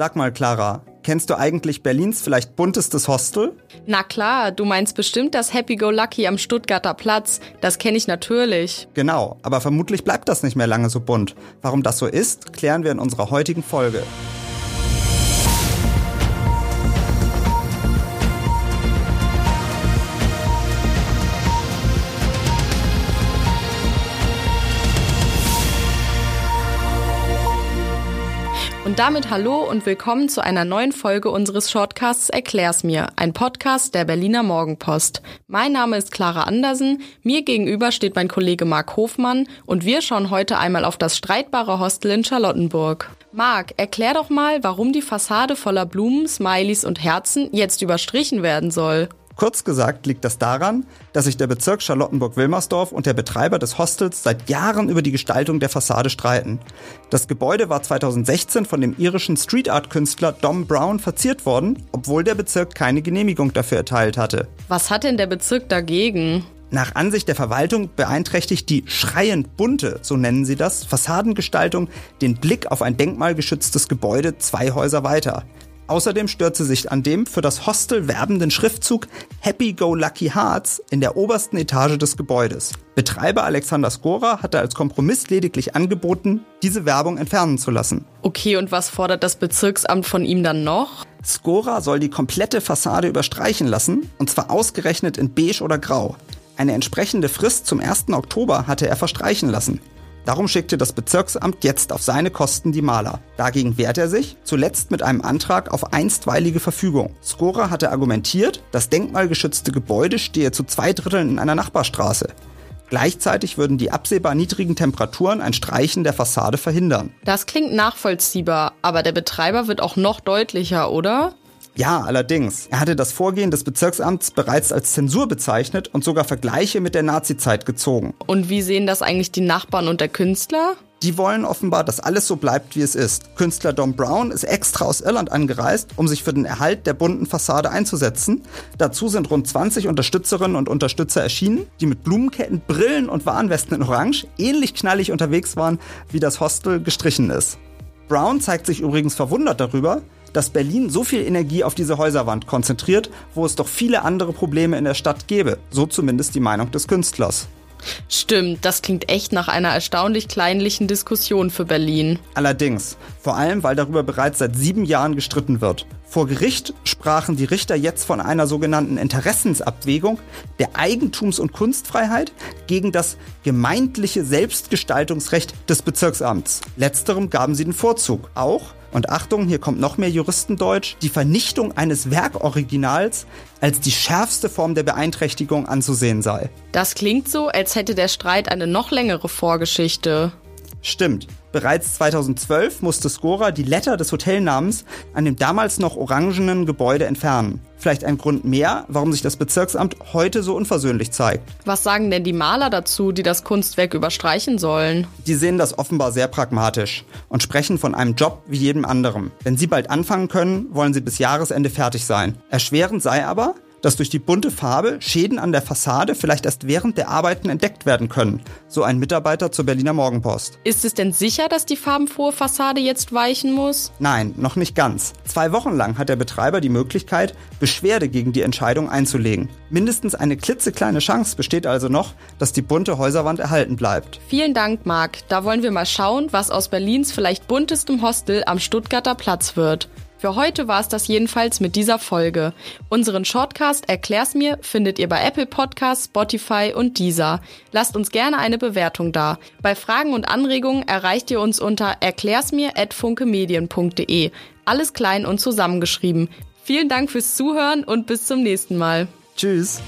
Sag mal, Clara, kennst du eigentlich Berlins vielleicht buntestes Hostel? Na klar, du meinst bestimmt das Happy Go Lucky am Stuttgarter Platz. Das kenne ich natürlich. Genau, aber vermutlich bleibt das nicht mehr lange so bunt. Warum das so ist, klären wir in unserer heutigen Folge. Damit hallo und willkommen zu einer neuen Folge unseres Shortcasts Erklär's mir, ein Podcast der Berliner Morgenpost. Mein Name ist Clara Andersen, mir gegenüber steht mein Kollege Marc Hofmann und wir schauen heute einmal auf das streitbare Hostel in Charlottenburg. Marc, erklär doch mal, warum die Fassade voller Blumen, Smileys und Herzen jetzt überstrichen werden soll. Kurz gesagt liegt das daran, dass sich der Bezirk Charlottenburg-Wilmersdorf und der Betreiber des Hostels seit Jahren über die Gestaltung der Fassade streiten. Das Gebäude war 2016 von dem irischen Street Art Künstler Dom Brown verziert worden, obwohl der Bezirk keine Genehmigung dafür erteilt hatte. Was hat denn der Bezirk dagegen? Nach Ansicht der Verwaltung beeinträchtigt die schreiend bunte, so nennen sie das, Fassadengestaltung den Blick auf ein denkmalgeschütztes Gebäude zwei Häuser weiter. Außerdem stört sie sich an dem für das Hostel werbenden Schriftzug Happy Go Lucky Hearts in der obersten Etage des Gebäudes. Betreiber Alexander Skora hatte als Kompromiss lediglich angeboten, diese Werbung entfernen zu lassen. Okay, und was fordert das Bezirksamt von ihm dann noch? Skora soll die komplette Fassade überstreichen lassen, und zwar ausgerechnet in beige oder grau. Eine entsprechende Frist zum 1. Oktober hatte er verstreichen lassen. Darum schickte das Bezirksamt jetzt auf seine Kosten die Maler. Dagegen wehrt er sich, zuletzt mit einem Antrag auf einstweilige Verfügung. Skora hatte argumentiert, das denkmalgeschützte Gebäude stehe zu zwei Dritteln in einer Nachbarstraße. Gleichzeitig würden die absehbar niedrigen Temperaturen ein Streichen der Fassade verhindern. Das klingt nachvollziehbar, aber der Betreiber wird auch noch deutlicher, oder? Ja, allerdings. Er hatte das Vorgehen des Bezirksamts bereits als Zensur bezeichnet und sogar Vergleiche mit der Nazizeit gezogen. Und wie sehen das eigentlich die Nachbarn und der Künstler? Die wollen offenbar, dass alles so bleibt, wie es ist. Künstler Dom Brown ist extra aus Irland angereist, um sich für den Erhalt der bunten Fassade einzusetzen. Dazu sind rund 20 Unterstützerinnen und Unterstützer erschienen, die mit Blumenketten, Brillen und Warnwesten in Orange ähnlich knallig unterwegs waren, wie das Hostel gestrichen ist. Brown zeigt sich übrigens verwundert darüber, dass Berlin so viel Energie auf diese Häuserwand konzentriert, wo es doch viele andere Probleme in der Stadt gäbe. So zumindest die Meinung des Künstlers. Stimmt, das klingt echt nach einer erstaunlich kleinlichen Diskussion für Berlin. Allerdings, vor allem weil darüber bereits seit sieben Jahren gestritten wird. Vor Gericht sprachen die Richter jetzt von einer sogenannten Interessensabwägung der Eigentums- und Kunstfreiheit gegen das gemeindliche Selbstgestaltungsrecht des Bezirksamts. Letzterem gaben sie den Vorzug, auch und Achtung, hier kommt noch mehr Juristendeutsch, die Vernichtung eines Werkoriginals als die schärfste Form der Beeinträchtigung anzusehen sei. Das klingt so, als hätte der Streit eine noch längere Vorgeschichte. Stimmt. Bereits 2012 musste Scora die Letter des Hotelnamens an dem damals noch orangenen Gebäude entfernen. Vielleicht ein Grund mehr, warum sich das Bezirksamt heute so unversöhnlich zeigt. Was sagen denn die Maler dazu, die das Kunstwerk überstreichen sollen? Die sehen das offenbar sehr pragmatisch und sprechen von einem Job wie jedem anderen. Wenn sie bald anfangen können, wollen sie bis Jahresende fertig sein. Erschwerend sei aber, dass durch die bunte Farbe Schäden an der Fassade vielleicht erst während der Arbeiten entdeckt werden können, so ein Mitarbeiter zur Berliner Morgenpost. Ist es denn sicher, dass die farbenfrohe Fassade jetzt weichen muss? Nein, noch nicht ganz. Zwei Wochen lang hat der Betreiber die Möglichkeit, Beschwerde gegen die Entscheidung einzulegen. Mindestens eine klitzekleine Chance besteht also noch, dass die bunte Häuserwand erhalten bleibt. Vielen Dank, Marc. Da wollen wir mal schauen, was aus Berlins vielleicht buntestem Hostel am Stuttgarter Platz wird. Für heute war es das jedenfalls mit dieser Folge. Unseren Shortcast Erklär's mir findet ihr bei Apple Podcasts, Spotify und Deezer. Lasst uns gerne eine Bewertung da. Bei Fragen und Anregungen erreicht ihr uns unter erklärsmir@funkemedien.de. Alles klein und zusammengeschrieben. Vielen Dank fürs Zuhören und bis zum nächsten Mal. Tschüss.